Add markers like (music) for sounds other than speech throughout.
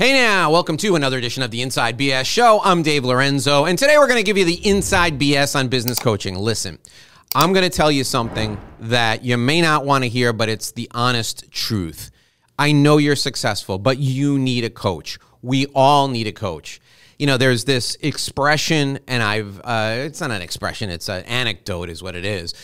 Hey now, welcome to another edition of the Inside BS Show. I'm Dave Lorenzo, and today we're going to give you the inside BS on business coaching. Listen, I'm going to tell you something that you may not want to hear, but it's the honest truth. I know you're successful, but you need a coach. We all need a coach. You know, there's this expression, and I've, uh, it's not an expression, it's an anecdote, is what it is.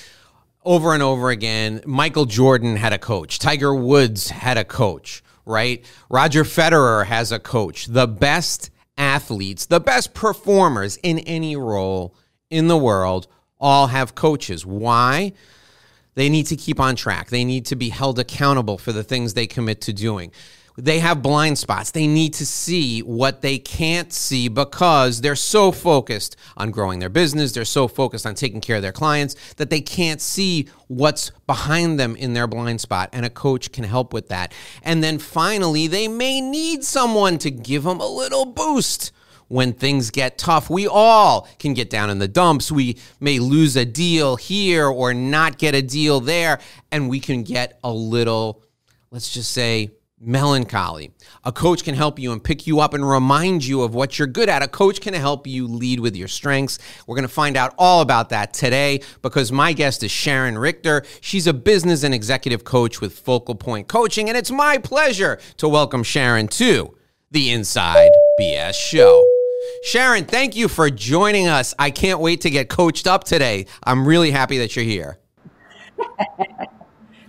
Over and over again, Michael Jordan had a coach, Tiger Woods had a coach right? Roger Federer has a coach. The best athletes, the best performers in any role in the world all have coaches. Why? They need to keep on track. They need to be held accountable for the things they commit to doing they have blind spots. They need to see what they can't see because they're so focused on growing their business. They're so focused on taking care of their clients that they can't see what's behind them in their blind spot. And a coach can help with that. And then finally, they may need someone to give them a little boost when things get tough. We all can get down in the dumps. We may lose a deal here or not get a deal there. And we can get a little, let's just say, melancholy. A coach can help you and pick you up and remind you of what you're good at. A coach can help you lead with your strengths. We're going to find out all about that today because my guest is Sharon Richter. She's a business and executive coach with Focal Point Coaching, and it's my pleasure to welcome Sharon to the Inside BS Show. Sharon, thank you for joining us. I can't wait to get coached up today. I'm really happy that you're here. (laughs)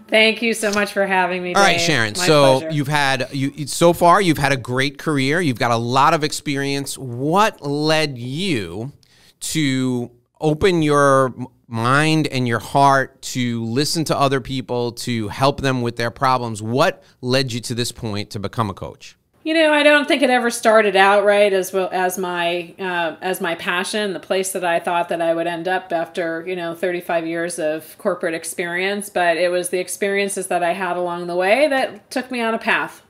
Thank you so much for having me. Dave. All right, Sharon. My so pleasure. you've had you so far you've had a great career. You've got a lot of experience. What led you to open your mind and your heart to listen to other people to help them with their problems? What led you to this point to become a coach? You know, I don't think it ever started out right as well as my uh, as my passion, the place that I thought that I would end up after you know 35 years of corporate experience. But it was the experiences that I had along the way that took me on a path,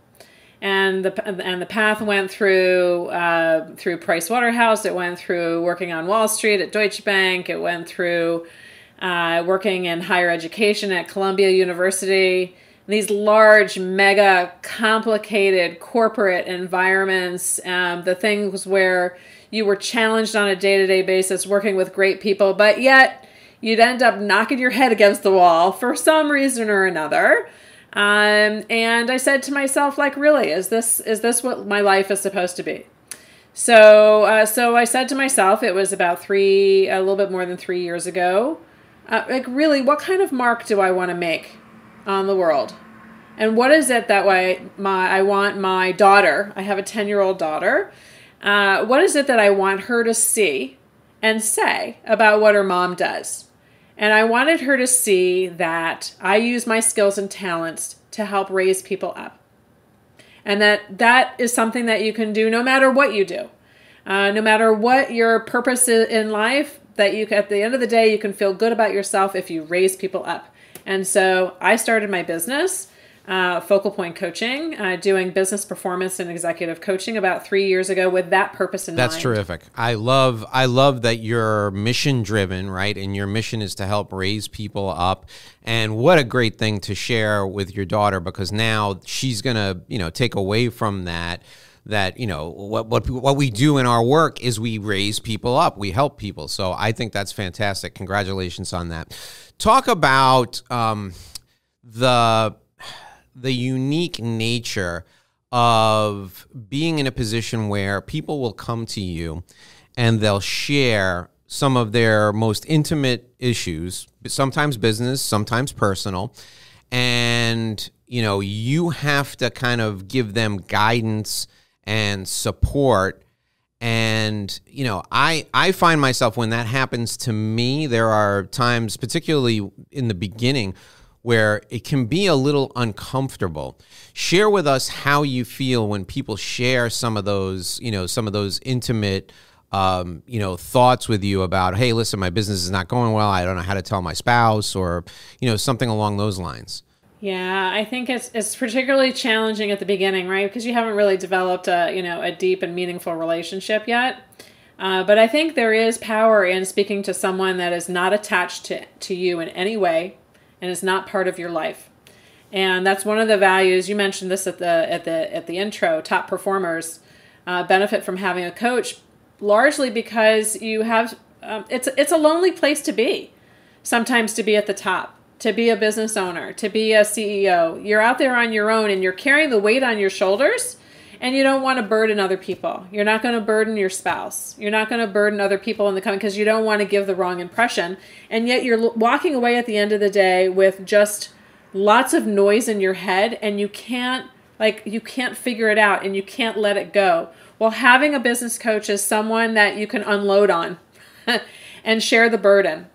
and the and the path went through uh, through Price Waterhouse. It went through working on Wall Street at Deutsche Bank. It went through uh, working in higher education at Columbia University these large, mega, complicated corporate environments, um, the things where you were challenged on a day to day basis working with great people, but yet you'd end up knocking your head against the wall for some reason or another. Um, and I said to myself, like, really, is this is this what my life is supposed to be? So, uh, so I said to myself, it was about three, a little bit more than three years ago. Uh, like, really, what kind of mark do I want to make on the world. And what is it that way my I want my daughter, I have a 10-year-old daughter. Uh, what is it that I want her to see and say about what her mom does? And I wanted her to see that I use my skills and talents to help raise people up. And that that is something that you can do no matter what you do. Uh, no matter what your purpose is in life, that you at the end of the day you can feel good about yourself if you raise people up and so I started my business, uh, Focal Point Coaching, uh, doing business performance and executive coaching about three years ago with that purpose in That's mind. That's terrific. I love I love that you're mission driven, right? And your mission is to help raise people up. And what a great thing to share with your daughter because now she's gonna you know take away from that that you know what what what we do in our work is we raise people up, we help people. So I think that's fantastic. Congratulations on that. Talk about um, the the unique nature of being in a position where people will come to you and they'll share some of their most intimate issues, sometimes business, sometimes personal, and you know you have to kind of give them guidance and support. And you know i i find myself when that happens to me there are times particularly in the beginning where it can be a little uncomfortable. Share with us how you feel when people share some of those you know some of those intimate um, you know thoughts with you about hey listen my business is not going well. I don't know how to tell my spouse or you know something along those lines yeah, I think it's it's particularly challenging at the beginning, right? Because you haven't really developed a you know a deep and meaningful relationship yet. Uh, but I think there is power in speaking to someone that is not attached to, to you in any way and is not part of your life. And that's one of the values you mentioned this at the at the at the intro. Top performers uh, benefit from having a coach, largely because you have um, it's it's a lonely place to be. Sometimes to be at the top, to be a business owner, to be a CEO, you're out there on your own and you're carrying the weight on your shoulders and you don't want to burden other people. You're not going to burden your spouse. You're not going to burden other people in the coming because you don't want to give the wrong impression. And yet you're walking away at the end of the day with just lots of noise in your head and you can't like you can't figure it out and you can't let it go. Well, having a business coach is someone that you can unload on (laughs) and share the burden.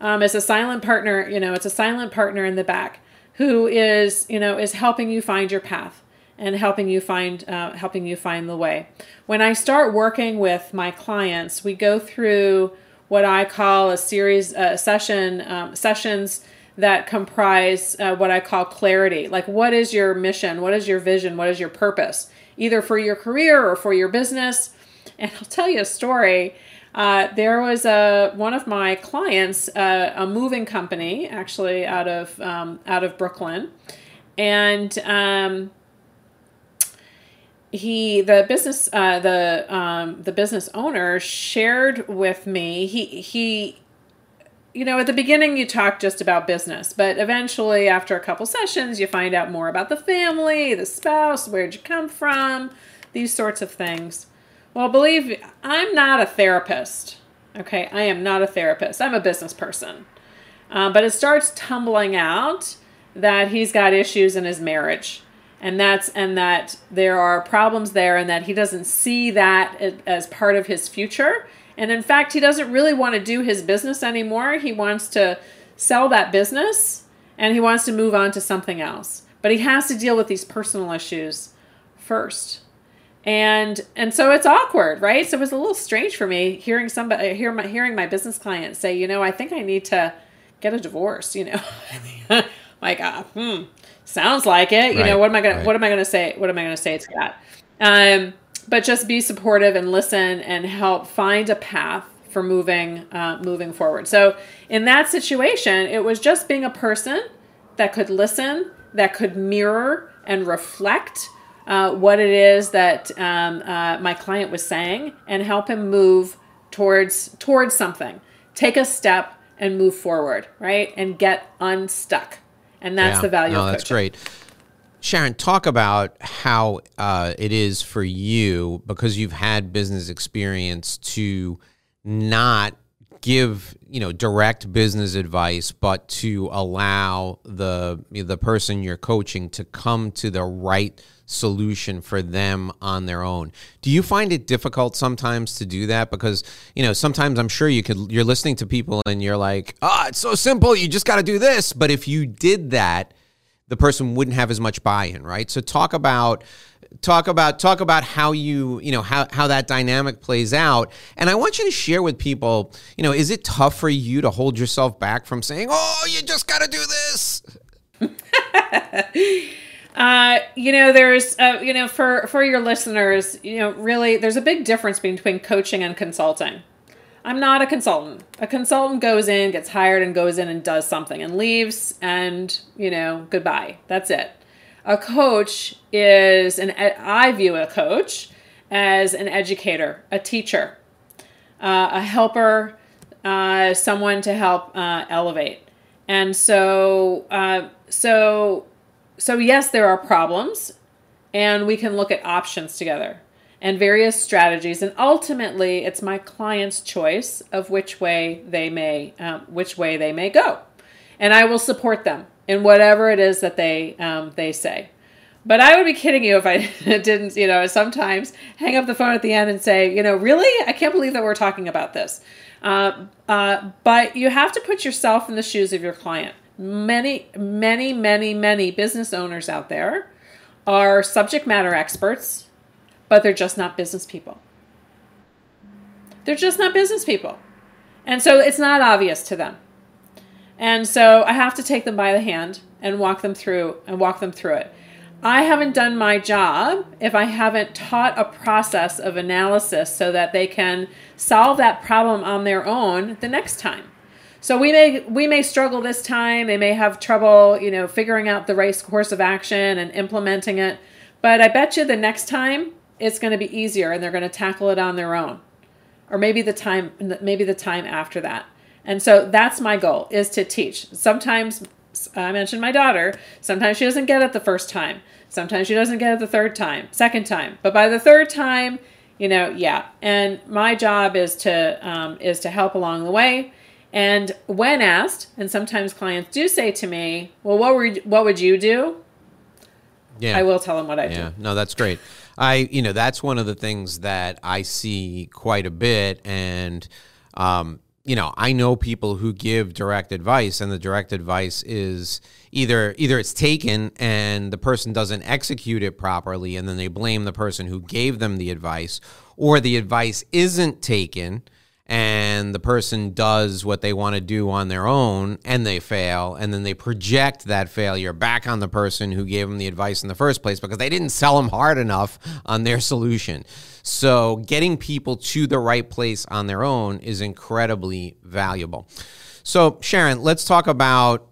Um, a silent partner, you know, it's a silent partner in the back who is, you know, is helping you find your path and helping you find uh, helping you find the way. When I start working with my clients, we go through what I call a series uh, session um, sessions that comprise uh, what I call clarity. Like, what is your mission? What is your vision? What is your purpose? Either for your career or for your business. And I'll tell you a story. Uh, there was a one of my clients, uh, a moving company, actually out of um, out of Brooklyn, and um, he the business uh, the um, the business owner shared with me he he you know at the beginning you talk just about business but eventually after a couple sessions you find out more about the family the spouse where'd you come from these sorts of things well believe me, i'm not a therapist okay? I am not a therapist. I'm a business person. Uh, but it starts tumbling out that he's got issues in his marriage. And that's and that there are problems there and that he doesn't see that as part of his future. And in fact he doesn't really want to do his business anymore. He wants to sell that business and he wants to move on to something else. But he has to deal with these personal issues first and and so it's awkward right so it was a little strange for me hearing somebody hear my, hearing my business client say you know i think i need to get a divorce you know (laughs) like uh, hmm sounds like it. You right, know, what am I gonna right. what am I gonna say? What am I gonna say to that? Um, but just be supportive and listen and help find a path for moving uh, moving forward. So in that situation, it was just being a person that could listen, that could mirror and reflect uh, what it is that um, uh, my client was saying, and help him move towards towards something. Take a step and move forward, right? And get unstuck and that's yeah, the value. No, that's great. Sharon, talk about how uh, it is for you because you've had business experience to not give you know direct business advice, but to allow the the person you're coaching to come to the right solution for them on their own. Do you find it difficult sometimes to do that because, you know, sometimes I'm sure you could you're listening to people and you're like, "Ah, oh, it's so simple, you just got to do this." But if you did that, the person wouldn't have as much buy-in, right? So talk about talk about talk about how you you know how how that dynamic plays out and i want you to share with people you know is it tough for you to hold yourself back from saying oh you just got to do this (laughs) Uh, you know, there's, uh, you know, for for your listeners, you know, really, there's a big difference between coaching and consulting. I'm not a consultant. A consultant goes in, gets hired, and goes in and does something and leaves, and you know, goodbye. That's it. A coach is an. I view a coach as an educator, a teacher, uh, a helper, uh, someone to help uh, elevate. And so, so so, yes, there are problems, and we can look at options together and various strategies. And ultimately, it's my client's choice of which way they may um, which way they may go, and I will support them in whatever it is that they um, they say. But I would be kidding you if I (laughs) didn't, you know, sometimes hang up the phone at the end and say, you know, really, I can't believe that we're talking about this. Uh, uh, but you have to put yourself in the shoes of your client many, many, many, many business owners out there are subject matter experts, but they're just not business people. They're just not business people. And so it's not obvious to them. And so I have to take them by the hand and walk them through and walk them through it. I haven't done my job if I haven't taught a process of analysis so that they can solve that problem on their own the next time. So we may we may struggle this time. They may have trouble, you know, figuring out the right course of action and implementing it. But I bet you the next time it's going to be easier and they're going to tackle it on their own. Or maybe the time maybe the time after that. And so that's my goal is to teach. Sometimes I mentioned my daughter, sometimes she doesn't get it the first time. Sometimes she doesn't get it the third time, second time. But by the third time, you know, yeah. And my job is to um, is to help along the way. And when asked, and sometimes clients do say to me, "Well, what were what would you do?" Yeah, I will tell them what I yeah. do. No, that's great. I, you know, that's one of the things that I see quite a bit, and um, you know, I know people who give direct advice, and the direct advice is either either it's taken and the person doesn't execute it properly, and then they blame the person who gave them the advice, or the advice isn't taken and the person does what they want to do on their own and they fail and then they project that failure back on the person who gave them the advice in the first place because they didn't sell them hard enough on their solution. So getting people to the right place on their own is incredibly valuable. So sharon let's talk about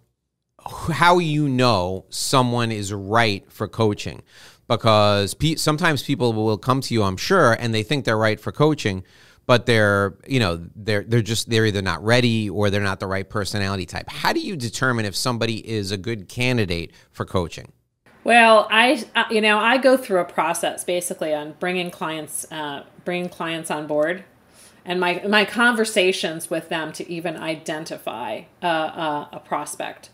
how you know someone is right for coaching because sometimes people will come to you i'm sure and they think they're right for coaching but they're you know they're they're just they're either not ready or they're not the right personality type. How do you determine if somebody is a good candidate for coaching? Well i you know i go through a process basically on bringing clients uh, bringing clients on board. And my my conversations with them to even identify a, prospect.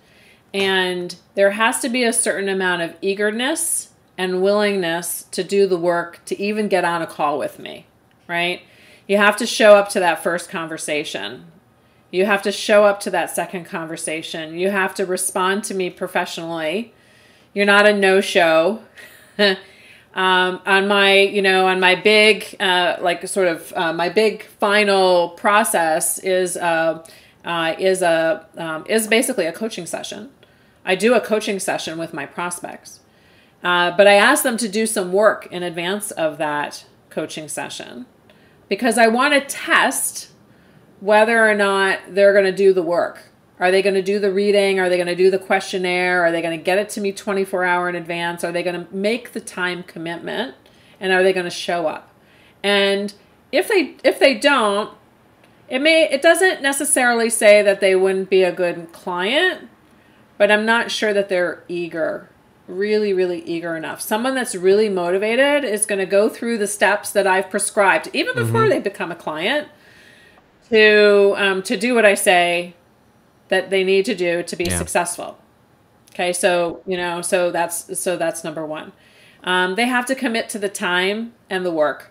And there has to be a certain amount of eagerness and willingness to do the work to even get on a call with me right you have to show up to that first conversation. You have to show up to that second conversation. You have to respond to me professionally. You're not a no show. (laughs) um, on my, you know, on my big, uh, like sort of uh, my big final process is uh, uh, is a um, is basically a coaching session. I do a coaching session with my prospects, uh, but I ask them to do some work in advance of that coaching session because I want to test whether or not they're going to do the work. Are they going to do the reading? Are they going to do the questionnaire? Are they going to get it to me 24 hour in advance? Are they going to make the time commitment? And are they going to show up? And if they if they don't, it may it doesn't necessarily say that they wouldn't be a good client, but I'm not sure that they're eager really, really eager enough. Someone that's really motivated is going to go through the steps that I've prescribed, even before mm-hmm. they become a client, to um, to do what I say that they need to do to be yeah. successful. Okay, so you know, so that's so that's number one. Um, they have to commit to the time and the work.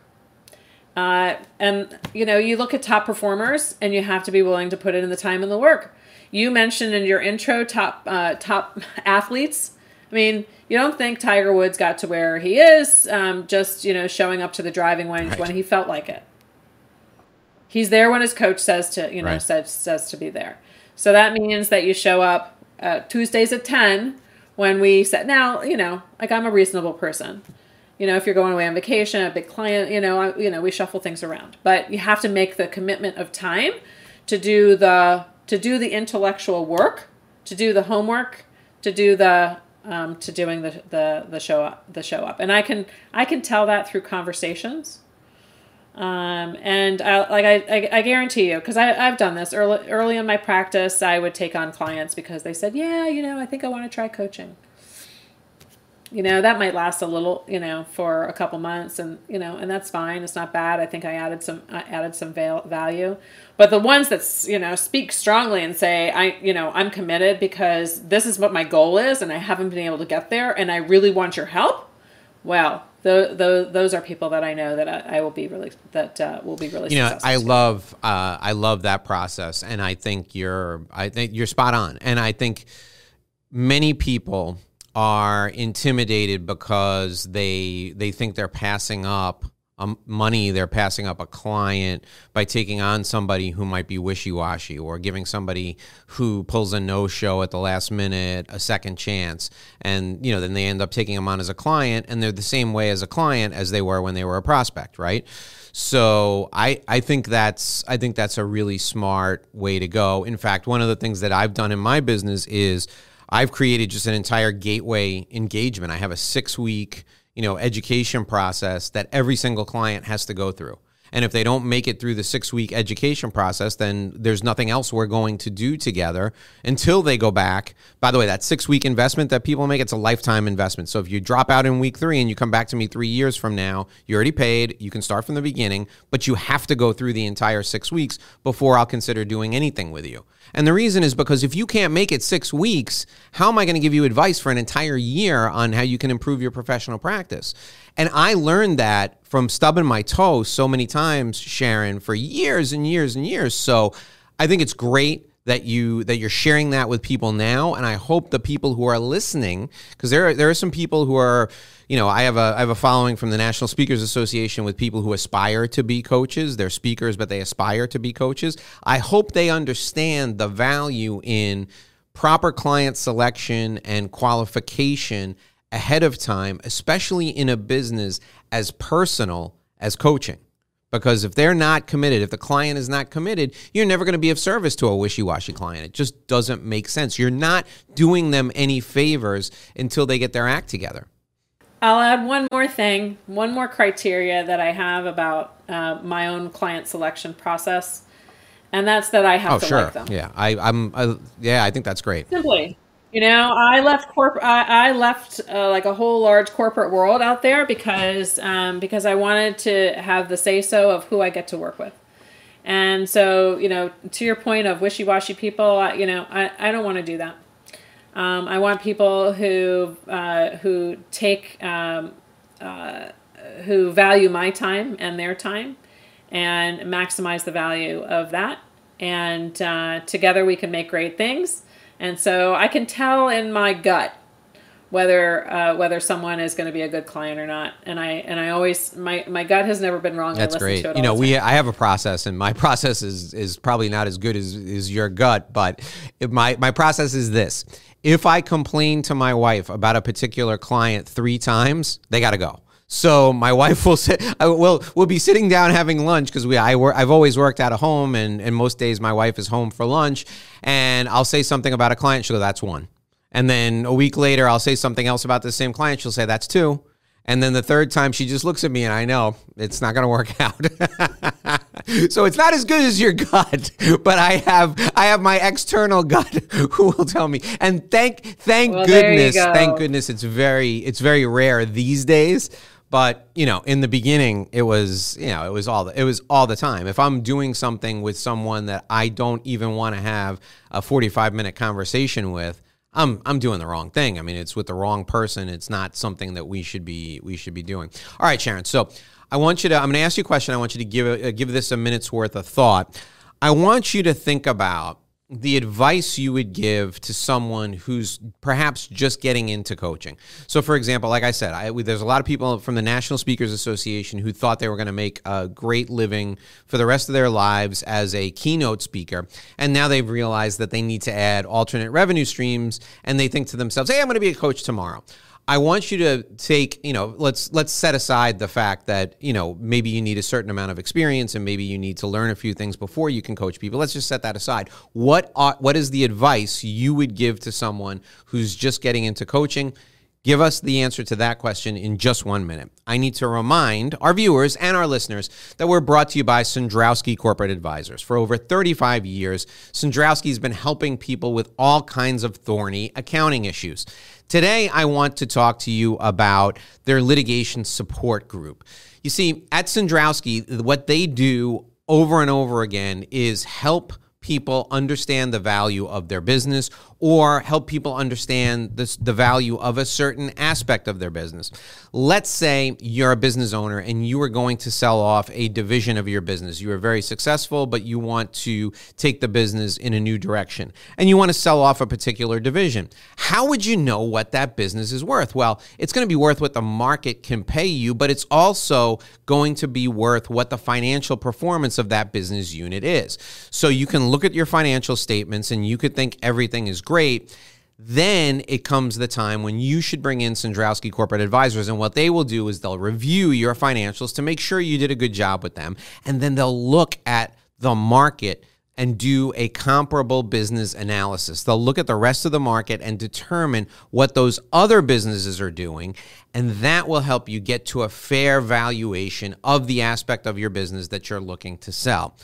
Uh, and you know, you look at top performers, and you have to be willing to put in the time and the work. You mentioned in your intro top uh, top (laughs) athletes I mean, you don't think Tiger Woods got to where he is um, just, you know, showing up to the driving range right. when he felt like it. He's there when his coach says to, you know, right. says, says to be there. So that means that you show up uh, Tuesdays at 10 when we set. Now, you know, like I'm a reasonable person. You know, if you're going away on vacation, a big client, you know, I, you know, we shuffle things around. But you have to make the commitment of time to do the to do the intellectual work, to do the homework, to do the um, to doing the, the the show up the show up, and I can I can tell that through conversations. Um, and I, like I, I, I guarantee you, because I've done this early early in my practice, I would take on clients because they said, "Yeah, you know, I think I want to try coaching." You know that might last a little you know for a couple months and you know and that's fine. It's not bad. I think i added some i added some value. But the ones that you know speak strongly and say i you know i'm committed because this is what my goal is and i haven't been able to get there and i really want your help well the, the, those are people that I know that I, I will be really that uh, will be really. You know, I love uh, I love that process, and I think you're I think you're spot on, and I think many people are intimidated because they they think they're passing up um, money they're passing up a client by taking on somebody who might be wishy-washy or giving somebody who pulls a no-show at the last minute a second chance and you know then they end up taking them on as a client and they're the same way as a client as they were when they were a prospect right so I, I think that's I think that's a really smart way to go. In fact, one of the things that I've done in my business is I've created just an entire gateway engagement. I have a six week you know education process that every single client has to go through. And if they don't make it through the six week education process, then there's nothing else we're going to do together until they go back. By the way, that six week investment that people make, it's a lifetime investment. So if you drop out in week three and you come back to me three years from now, you're already paid. You can start from the beginning, but you have to go through the entire six weeks before I'll consider doing anything with you. And the reason is because if you can't make it six weeks, how am I going to give you advice for an entire year on how you can improve your professional practice? And I learned that from stubbing my toe so many times, Sharon, for years and years and years. So I think it's great that you that you're sharing that with people now. And I hope the people who are listening because there are, there are some people who are you know I have a I have a following from the National Speakers Association with people who aspire to be coaches. They're speakers but they aspire to be coaches. I hope they understand the value in proper client selection and qualification ahead of time, especially in a business as personal as coaching. Because if they're not committed, if the client is not committed, you're never going to be of service to a wishy washy client. It just doesn't make sense. You're not doing them any favors until they get their act together. I'll add one more thing, one more criteria that I have about uh, my own client selection process, and that's that I have oh, to sure. like them. Yeah, I, I'm. I, yeah, I think that's great. Simply, you know, I left corp. I, I left uh, like a whole large corporate world out there because um, because I wanted to have the say so of who I get to work with. And so, you know, to your point of wishy washy people, you know, I, I don't want to do that. Um, I want people who uh, who take um, uh, who value my time and their time, and maximize the value of that. And uh, together we can make great things. And so I can tell in my gut whether uh, whether someone is going to be a good client or not. And I and I always my my gut has never been wrong. That's great. you know, we I have a process, and my (laughs) process is is probably not as good as is your gut, but my my process is this: if I complain to my wife about a particular client three times, they got to go. So my (laughs) wife will sit. Well, we'll be sitting down having lunch because we. I work. I've always worked out of home, and and most days my wife is home for lunch. And I'll say something about a client. She'll go, "That's one." And then a week later, I'll say something else about the same client. She'll say, "That's two. And then the third time, she just looks at me, and I know it's not going to work (laughs) out. so it's not as good as your gut, but I have I have my external gut (laughs) who will tell me. And thank thank well, goodness, go. thank goodness, it's very it's very rare these days. But you know, in the beginning, it was you know it was all the, it was all the time. If I'm doing something with someone that I don't even want to have a 45 minute conversation with, I'm I'm doing the wrong thing. I mean, it's with the wrong person. It's not something that we should be we should be doing. All right, Sharon. So I want you to. I'm going to ask you a question. I want you to give uh, give this a minute's worth of thought. I want you to think about the advice you would give to someone who's perhaps just getting into coaching. So, for example, like I said, I, there's a lot of people from the National Speakers Association who thought they were going to make a great living for the rest of their lives as a keynote speaker. And now they've realized that they need to add alternate revenue streams and they think to themselves, hey, I'm going to be a coach tomorrow. I want you to take, you know, let's let's set aside the fact that, you know, maybe you need a certain amount of experience and maybe you need to learn a few things before you can coach people. Let's just set that aside. What are, what is the advice you would give to someone who's just getting into coaching? Give us the answer to that question in just one minute. I need to remind our viewers and our listeners that we're brought to you by Cendrowski Corporate Advisors. For over 35 years, Cendrowski has been helping people with all kinds of thorny accounting issues. Today, I want to talk to you about their litigation support group. You see, at Cendrowski, what they do over and over again is help people understand the value of their business or help people understand this, the value of a certain aspect of their business. Let's say you're a business owner and you are going to sell off a division of your business. You are very successful, but you want to take the business in a new direction and you want to sell off a particular division. How would you know what that business is worth? Well, it's going to be worth what the market can pay you, but it's also going to be worth what the financial performance of that business unit is. So you can look at your financial statements and you could think everything is great then it comes the time when you should bring in Cendrowski Corporate Advisors. And what they will do is they'll review your financials to make sure you did a good job with them. And then they'll look at the market and do a comparable business analysis. They'll look at the rest of the market and determine what those other businesses are doing. And that will help you get to a fair valuation of the aspect of your business that you're looking to sell.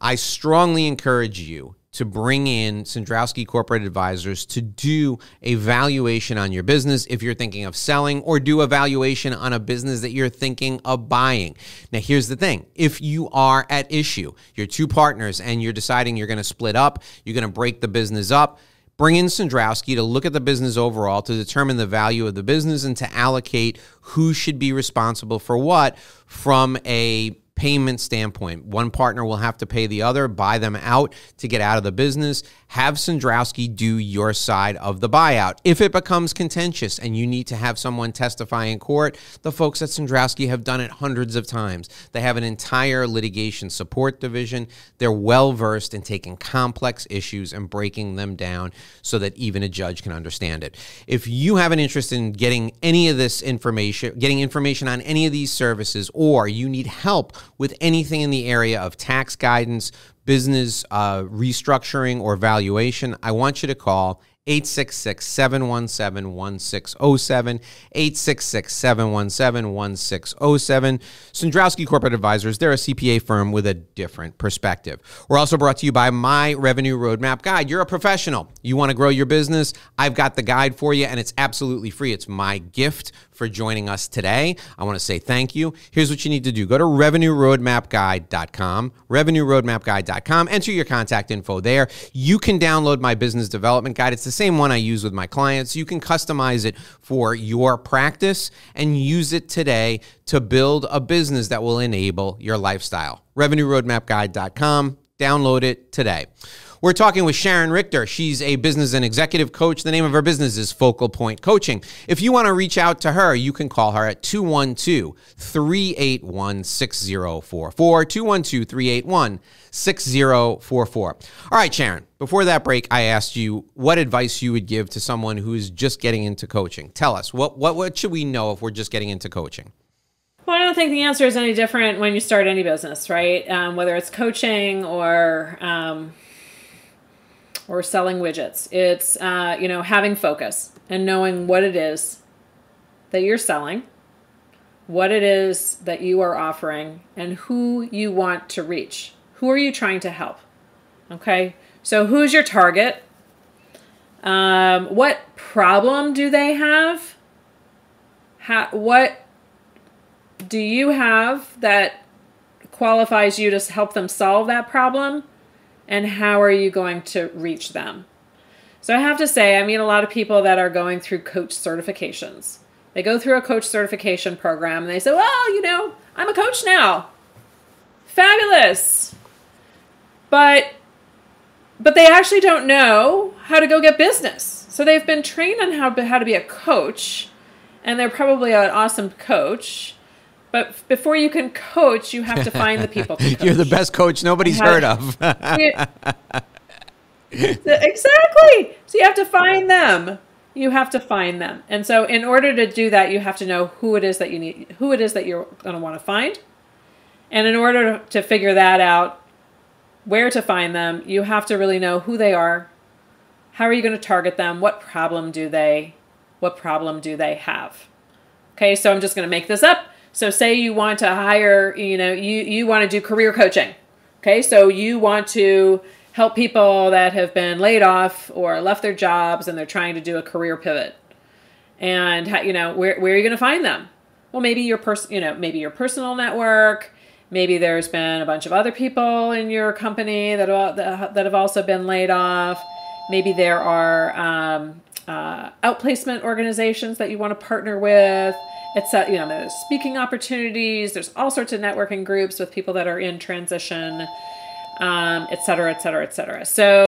I strongly encourage you to bring in Cendrowski Corporate Advisors to do a valuation on your business if you're thinking of selling, or do a valuation on a business that you're thinking of buying. Now, here's the thing if you are at issue, you're two partners, and you're deciding you're going to split up, you're going to break the business up. Bring in Cendrowski to look at the business overall to determine the value of the business and to allocate who should be responsible for what from a payment standpoint. One partner will have to pay the other, buy them out to get out of the business. Have Cendrowski do your side of the buyout. If it becomes contentious and you need to have someone testify in court, the folks at Cendrowski have done it hundreds of times. They have an entire litigation support division. They're well versed in taking complex issues and breaking them down so that even a judge can understand it. If you have an interest in getting any of this information, getting information on any of these services, or you need help with anything in the area of tax guidance, business uh, restructuring, or valuation, I want you to call 866 717 1607. 866 717 1607. Cendrowski Corporate Advisors, they're a CPA firm with a different perspective. We're also brought to you by My Revenue Roadmap Guide. You're a professional. You want to grow your business? I've got the guide for you, and it's absolutely free. It's my gift for joining us today. I want to say thank you. Here's what you need to do go to revenueroadmapguide.com, revenueroadmapguide.com, enter your contact info there. You can download my business development guide. It's the same one I use with my clients. You can customize it for your practice and use it today to build a business that will enable your lifestyle. RevenueRoadmapGuide.com. Download it today. We're talking with Sharon Richter. She's a business and executive coach. The name of her business is Focal Point Coaching. If you want to reach out to her, you can call her at 212 381 6044. 212 381 6044. All right, Sharon, before that break, I asked you what advice you would give to someone who's just getting into coaching. Tell us, what, what, what should we know if we're just getting into coaching? Well, I don't think the answer is any different when you start any business, right? Um, whether it's coaching or um, or selling widgets. It's uh, you know having focus and knowing what it is that you're selling, what it is that you are offering, and who you want to reach. Who are you trying to help? Okay, so who's your target? Um, what problem do they have? How, what do you have that qualifies you to help them solve that problem? And how are you going to reach them? So I have to say, I meet a lot of people that are going through coach certifications. They go through a coach certification program and they say, well, you know, I'm a coach now. Fabulous. But but they actually don't know how to go get business. So they've been trained on how, how to be a coach, and they're probably an awesome coach but before you can coach, you have to find the people. (laughs) You're the best coach nobody's heard of. (laughs) (laughs) exactly. So you have to find them. You have to find them. And so in order to do that, you have to know who it is that you need, who it is that you're going to want to find. And in order to figure that out, where to find them, you have to really know who they are. How are you going to target them? What problem do they what problem do they have? Okay, so I'm just going to make this up. So say you want to hire, you know, you, you want to do career coaching. Okay, so you want to help people that have been laid off or left their jobs and they're trying to do a career pivot. And you know, where, where are you going to find them? Well, maybe your person, you know, maybe your personal network. Maybe there's been a bunch of other people in your company that that have also been laid off. maybe there are um, uh, outplacement organizations that you want to partner with. It's you know there's speaking opportunities. There's all sorts of networking groups with people that are in transition, um, et cetera, et cetera, et cetera. So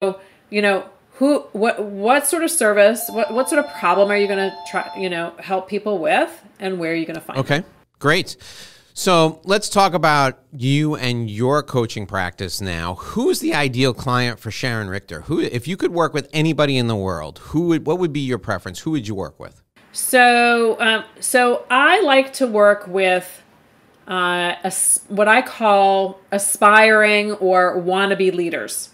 you know who what what sort of service what what sort of problem are you going to try you know help people with and where are you going to find okay them? great so let's talk about you and your coaching practice now. Who is the ideal client for Sharon Richter? Who, if you could work with anybody in the world, who would, what would be your preference? Who would you work with? So, um, so I like to work with uh, a, what I call aspiring or wannabe leaders.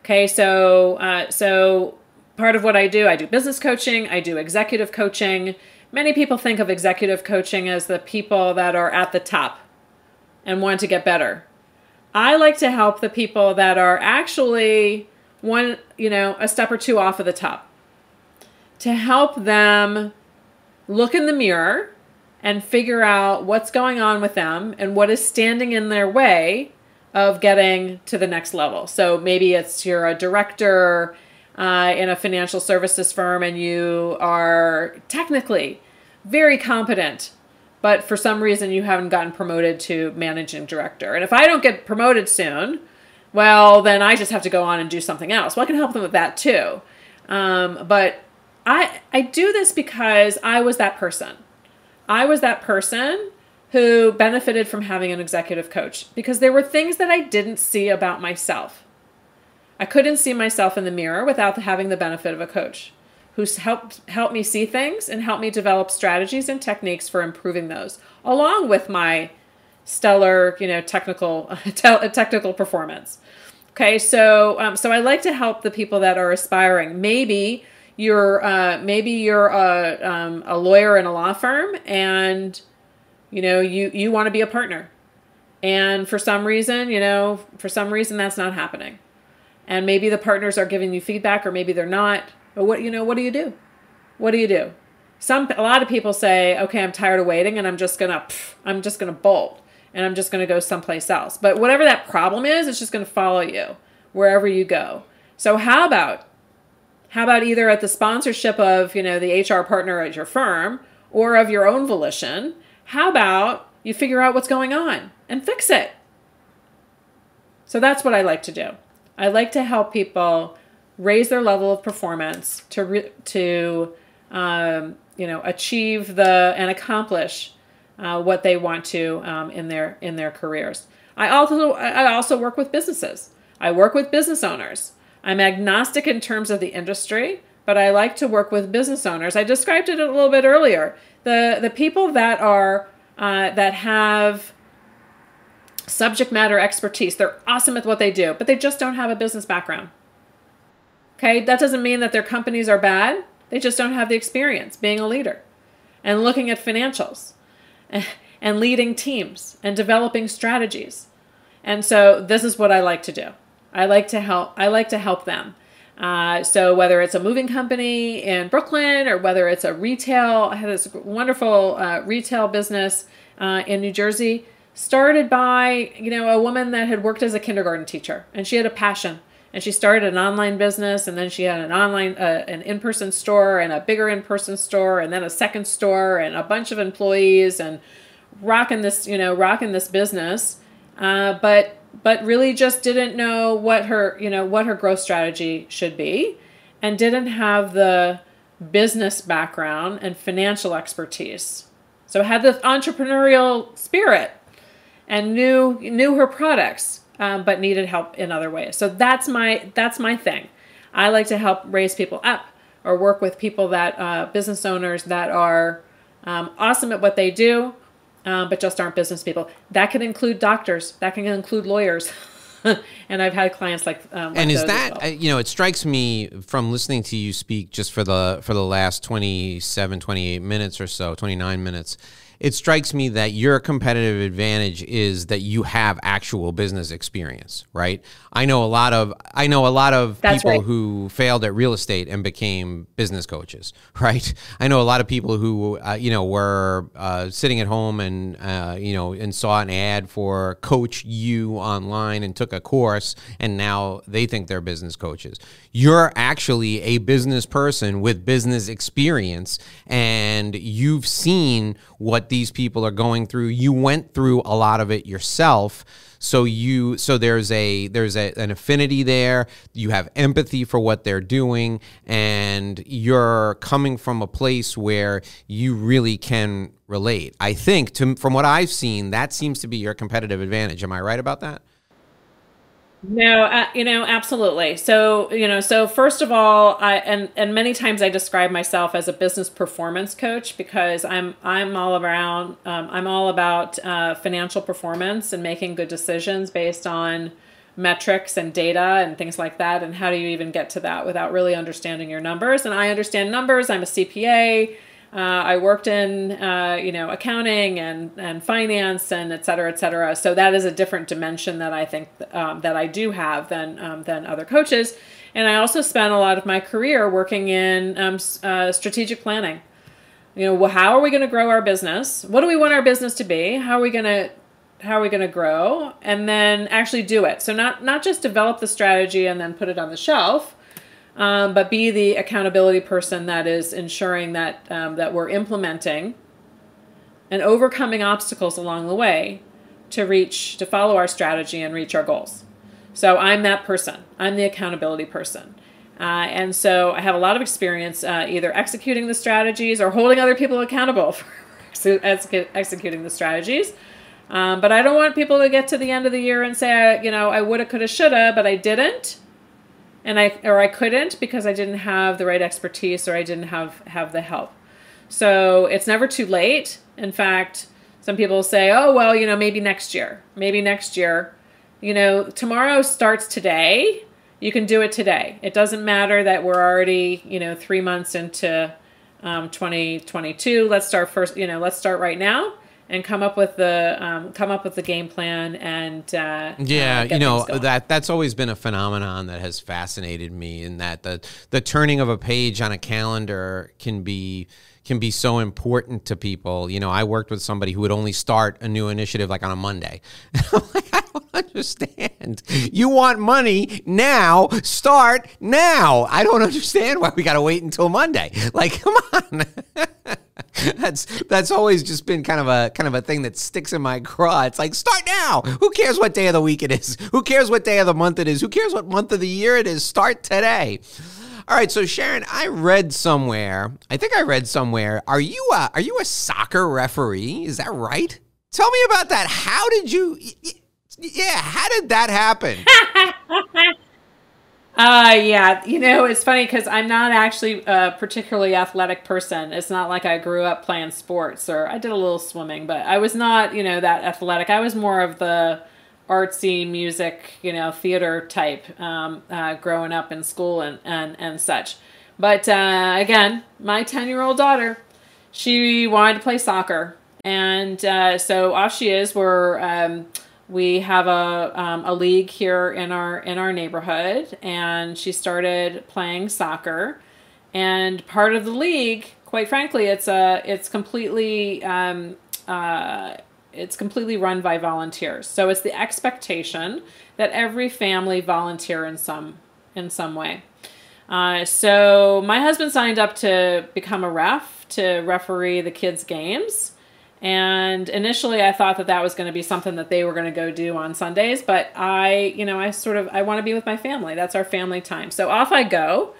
Okay, so uh, so part of what I do, I do business coaching, I do executive coaching. Many people think of executive coaching as the people that are at the top and want to get better. I like to help the people that are actually one, you know, a step or two off of the top. To help them look in the mirror and figure out what's going on with them and what is standing in their way of getting to the next level. So maybe it's you're a director uh, in a financial services firm and you are technically very competent, but for some reason you haven't gotten promoted to managing director. And if I don't get promoted soon, well, then I just have to go on and do something else. Well, I can help them with that too. Um, but I I do this because I was that person. I was that person who benefited from having an executive coach because there were things that I didn't see about myself. I couldn't see myself in the mirror without having the benefit of a coach who's helped helped me see things and helped me develop strategies and techniques for improving those along with my stellar you know technical (laughs) technical performance okay so um, so i like to help the people that are aspiring maybe you're uh, maybe you're a, um, a lawyer in a law firm and you know you you want to be a partner. And for some reason you know for some reason that's not happening. And maybe the partners are giving you feedback or maybe they're not. But what you know what do you do? What do you do? Some a lot of people say okay i'm tired of waiting and i'm just gonna i'm just gonna bolt and i'm just gonna go someplace else. But whatever that problem is it's just gonna follow you wherever you go. So how about how about either at the sponsorship of you know the hr partner at your firm or of your own volition how about you figure out what's going on and fix it? So that's what I like to do. I like to help people raise their level of performance to re- to um, you know achieve the and accomplish uh, what they want to um, in their in their careers. I also I also work with businesses. I work with business owners. I'm agnostic in terms of the industry, but I like to work with business owners. I described it a little bit earlier. The the people that are uh, that have subject matter expertise they're awesome at what they do but they just don't have a business background. Okay? That doesn't mean that their companies are bad. They just don't have the experience being a leader and looking at financials (laughs) and leading teams and developing strategies. And so this is what i like to do i like to help i like to help them. Uh, so whether it's a moving company in Brooklyn or whether it's a retail, I had this wonderful uh, retail business uh, in New Jersey, started by you know a woman that had worked as a kindergarten teacher, and she had a passion, and she started an online business, and then she had an online, uh, an in-person store, and a bigger in-person store, and then a second store, and a bunch of employees, and rocking this you know rocking this business, uh, but but really just didn't know what her, you know, what her growth strategy should be and didn't have the business background and financial expertise. So had the entrepreneurial spirit and knew knew her products, um, but needed help in other ways. So that's my that's my thing. I like to help raise people up or work with people that uh, business owners that are um, awesome at what they do um, but just aren't business people. That can include doctors. That can include lawyers. (laughs) and I've had clients like. Um, like and is that well. you know? It strikes me from listening to you speak just for the for the last 27, 28 minutes or so, twenty nine minutes. it strikes me that your competitive advantage is that you have actual business experience, right? I know a lot of I know a lot of That's people right. who failed at real estate and became business coaches, (laughs) right? I know a lot of people who uh, you know were uh, sitting at home and uh, you know and saw an ad for Coach U online and took a course, and now they think they're business coaches. You're actually a business person with business experience, and you've seen what these people are going through. You went through a lot of it yourself so you so there's a there's a, an affinity there. You have empathy for what they're doing and you're coming from a place where you really can relate. I think to, from what i've seen that seems to be your competitive advantage. Am i right about that No, uh, you know, absolutely. So, you know, so first of all, I and and many times I describe myself as a business performance coach because I'm I'm all around um, I'm all about uh, financial performance and making good decisions based on metrics and data and things like that. And how do you even get to that without really understanding your numbers? And I understand numbers. I'm a CPA. Uh, I worked in, uh, you know, accounting and, and finance and et cetera, et cetera. So that is a different dimension that I think um, that I do have than um, than other coaches. And I also spent a lot of my career working in um, uh, strategic planning. You know, well, how are we going to grow our business? What do we want our business to be? How are we going to how are we going to grow? And then actually do it. So not not just develop the strategy and then put it on the shelf, um, but be the accountability person that is ensuring that um, that we're implementing and overcoming obstacles along the way to reach to follow our strategy and reach our goals. So I'm that person. I'm the accountability person. Uh, and so I have a lot of experience uh, either executing the strategies or holding other people accountable (laughs) for execu- executing the strategies. Um, but I don't want people to get to the end of the year and say, you know, I woulda, coulda, shoulda, but I didn't and I or I couldn't because I didn't have the right expertise or I didn't have have the help. So it's never too late. In fact, some people say, "Oh, well, you know, maybe next year. Maybe next year." You know, tomorrow starts today. You can do it today. It doesn't matter that we're already, you know, 3 months into um, 2022. Let's start first, you know, let's start right now and come up with the um, come up with the game plan and uh, Yeah, uh, you know that that's always been a phenomenon that has fascinated me. In that the the turning of a page on a calendar can be can be so important to people. You know, I worked with somebody who would only start a new initiative like on a Monday. (laughs) I don't understand. You want money now? Start now. I don't (laughs) understand why we got to wait until Monday. Like, come on. (laughs) (laughs) that's that's always just been kind of a kind of a thing that sticks in my craw. It's like start now. Who cares what day of the week it is? Who cares what day of the month it is? Who cares what month of the year it is? Start today. All right, so Sharon, I read somewhere. I think I read somewhere. Are you a, are you a soccer referee? Is that right? Tell me about that. How did you? Yeah, how did that happen? (laughs) Uh, yeah, you know, it's funny because I'm not actually a particularly athletic person. It's not like I grew up playing sports or I did a little swimming, but I was not, you know, that athletic. I was more of the artsy music, you know, theater type um, uh, growing up in school and, and, and such. But uh, again, my 10 year old daughter, she wanted to play soccer. And uh, so off she is. We're. Um, we have a, um, a league here in our in our neighborhood and she started playing soccer. And part of the league quite frankly it's a it's completely um, uh, it's completely run by volunteers. So it's the expectation that every family volunteer in some in some way. Uh, so my husband signed up to become a ref to referee the kids games and initially, I thought that that was going to be something that they were going to go do on Sundays. But I, you know, I sort of I want to be with my family. That's our family time. So off I go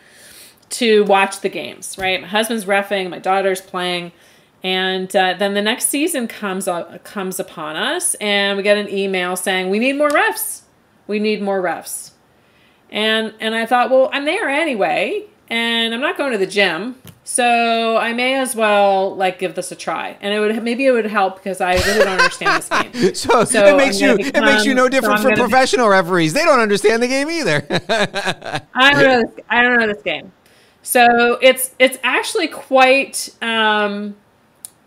to watch the games. Right, my husband's refing, my daughter's playing, and uh, then the next season comes up comes upon us, and we get an email saying we need more refs. We need more refs. And and I thought, well, I'm there anyway, and I'm not going to the gym, so I may as well like give this a try. And it would maybe it would help because I really don't understand this game. (laughs) So, So it makes you gonna it makes you no different I'm from professional referees. They don't understand the game either. (laughs) I don't know. This, I don't know this game. So it's it's actually quite um,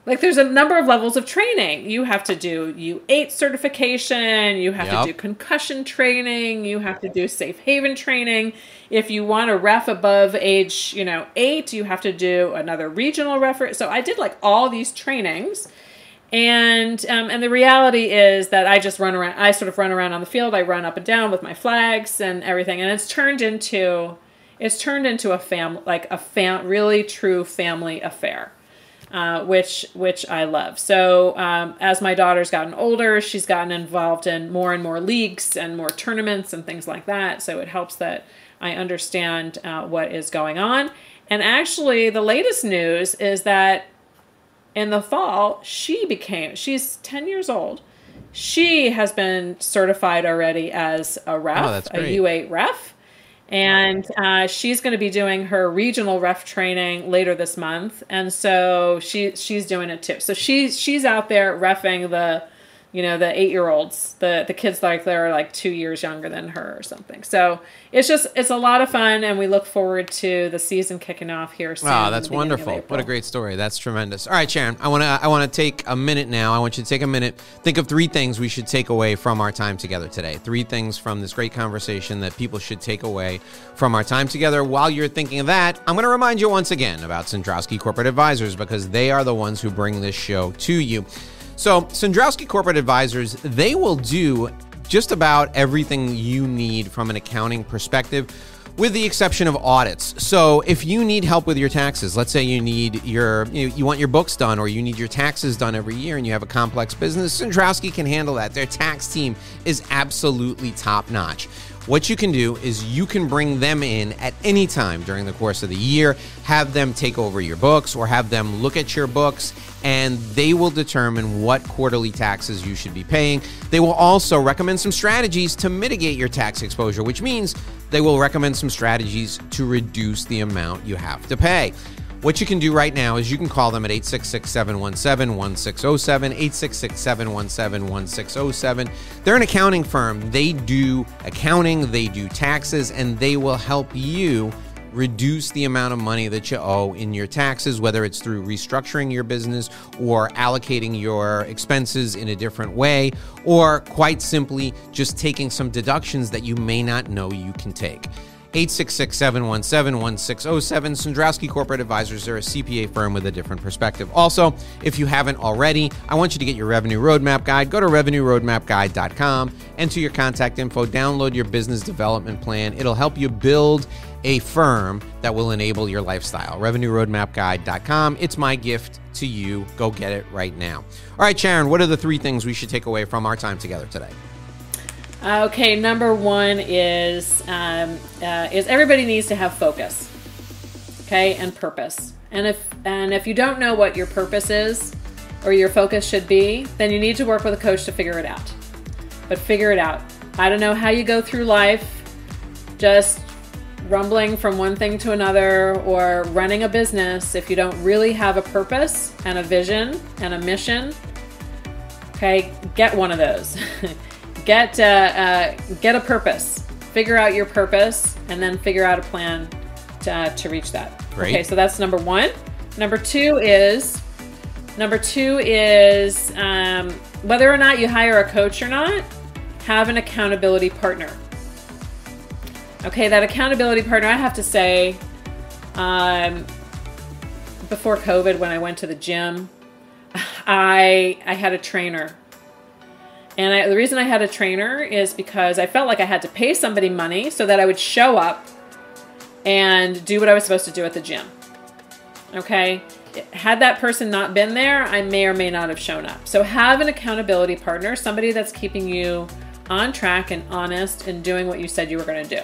like there's a number of levels of training. You have to do U8 certification, you have Yep. to do concussion training, you have to do safe haven training. If you want a ref above age, you know, 8, you have to do another regional referee. So I did like all these trainings. And um, and the reality is that I just run around. I sort of run around on the field. I run up and down with my flags and everything, and it's turned into it's turned into a fam like a fam really true family affair, uh, which which I love. So um, as my daughter's gotten older, she's gotten involved in more and more leagues and more tournaments and things like that. So it helps that I understand uh, what is going on. And actually, the latest news is that in the fall, she became, she's 10 years old. She has been certified already as a ref, Oh, a great. U8 ref. And uh, she's going to be doing her regional ref training later this month, and so she she's doing it too. So she's she's out there refing the, you know, the eight year olds, the the kids like they're like two years younger than her or something. So it's just it's a lot of fun, and we look forward to the season kicking off here ah, soon. Wow, that's wonderful. What a great story. That's tremendous. All right, Sharon, I want to I want to take a minute now. I want you to take a minute. Think of three things we should take away from our time together today. Three things from this great conversation that people should take away from our time together. While you're thinking of that, I'm going to remind you once again about Cendrowski Corporate Advisors because they are the ones who bring this show to you. So, Cendrowski Corporate Advisors, they will do just about everything you need from an accounting perspective with the exception of audits. So, if you need help with your taxes, let's say you need your you, you want your books done or you need your taxes done every year and you have a complex business, Cendrowski can handle that. Their tax team is absolutely top notch. What you can do is you can bring them in at any time during the course of the year, have them take over your books or have them look at your books, and they will determine what quarterly taxes you should be paying. They will also recommend some strategies to mitigate your tax exposure, which means they will recommend some strategies to reduce the amount you have to pay. What you can do right now is you can call them at 866 717 1607, 866 717 1607. They're an accounting firm. They do accounting, they do taxes, and they will help you reduce the amount of money that you owe in your taxes, whether it's through restructuring your business or allocating your expenses in a different way, or quite simply just taking some deductions that you may not know you can take. 866 717 1607. Cendrowski Corporate Advisors are a CPA firm with a different perspective. Also, if you haven't already, I want you to get your revenue roadmap guide. Go to revenueroadmapguide.com, enter your contact info, download your business development plan. It'll help you build a firm that will enable your lifestyle. RevenueRoadmapGuide.com. It's my gift to you. Go get it right now. All right, Sharon, what are the three things we should take away from our time together today? Okay, number one is um, uh, is everybody needs to have focus, okay, and purpose. And if and if you don't know what your purpose is or your focus should be, then you need to work with a coach to figure it out. But figure it out. I don't know how you go through life, just rumbling from one thing to another or running a business if you don't really have a purpose and a vision and a mission Okay, get one of those. (laughs) get uh, uh, get a purpose. Figure out your purpose, and then figure out a plan to, uh, to reach that. Great. Okay, so that's number one. Number two is number two is um, whether or not you hire a coach or not, have an accountability partner. Okay, that accountability partner. I have to say, um, before COVID, when I went to the gym, I I had a trainer. And I, the reason I had a trainer is because I felt like I had to pay somebody money so that I would show up and do what I was supposed to do at the gym. Okay? Had that person not been there, I may or may not have shown up. So have an accountability partner, somebody that's keeping you on track and honest and doing what you said you were going to do.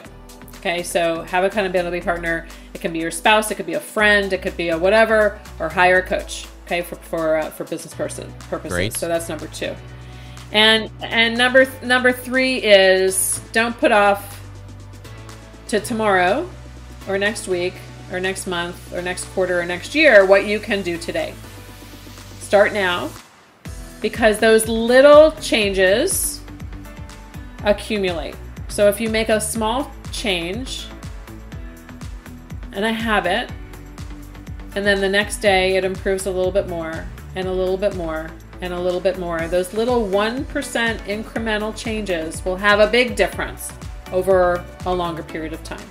Okay, so have an accountability partner. It can be your spouse, it could be a friend, it could be a whatever, or hire a coach. Okay, for for uh, for business person purposes. Great. So that's number two. And and number number three is don't put off to tomorrow, or next week, or next month, or next quarter, or next year what you can do today. Start now, because those little changes accumulate. So if you make a small change and a habit, and then the next day it improves a little bit more, and a little bit more and a little bit more. Those little 1% incremental changes will have a big difference over a longer period of time.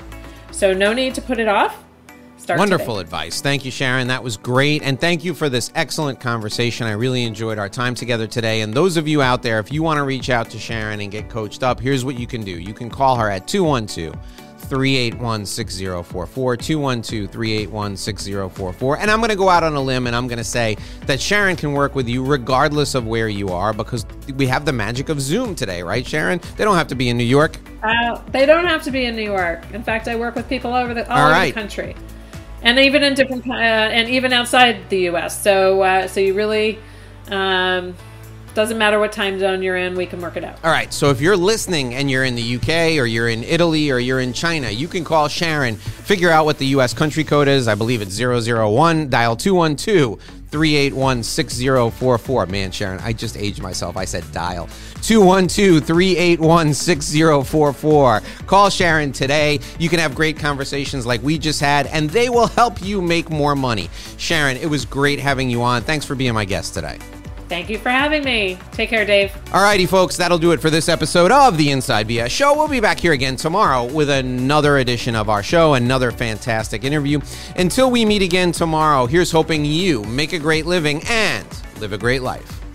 So, no need to put it off. Start Wonderful today. advice. Thank you, Sharon. That was great. And thank you for this excellent conversation. I really enjoyed our time together today. And those of you out there, if you want to reach out to Sharon and get coached up, here's what you can do you can call her at 212 381 6044. 212 381 6044. And I'm going to go out on a limb and I'm going to say that Sharon can work with you regardless of where you are because we have the magic of Zoom today, right, Sharon? They don't have to be in New York. Uh, they don't have to be in New York. In fact, I work with people all over the, all, all over right. the country. And even in different, uh, and even outside the U.S. So, uh, so you really, um, doesn't matter what time zone you're in, we can work it out. All right. So if you're listening and you're in the UK or you're in Italy or you're in China, you can call Sharon, figure out what the US country code is. I believe it's 001, dial 212 381 6044. Man, Sharon, I just aged myself. I said dial 212 381 6044. Call Sharon today. You can have great conversations like we just had, and they will help you make more money. Sharon, it was great having you on. Thanks for being my guest today. Thank you for having me. Take care, Dave. Alrighty, folks, that'll do it for this episode of the Inside BS Show. We'll be back here again tomorrow with another edition of our show, another fantastic interview. Until we meet again tomorrow, here's hoping you make a great living and live a great life.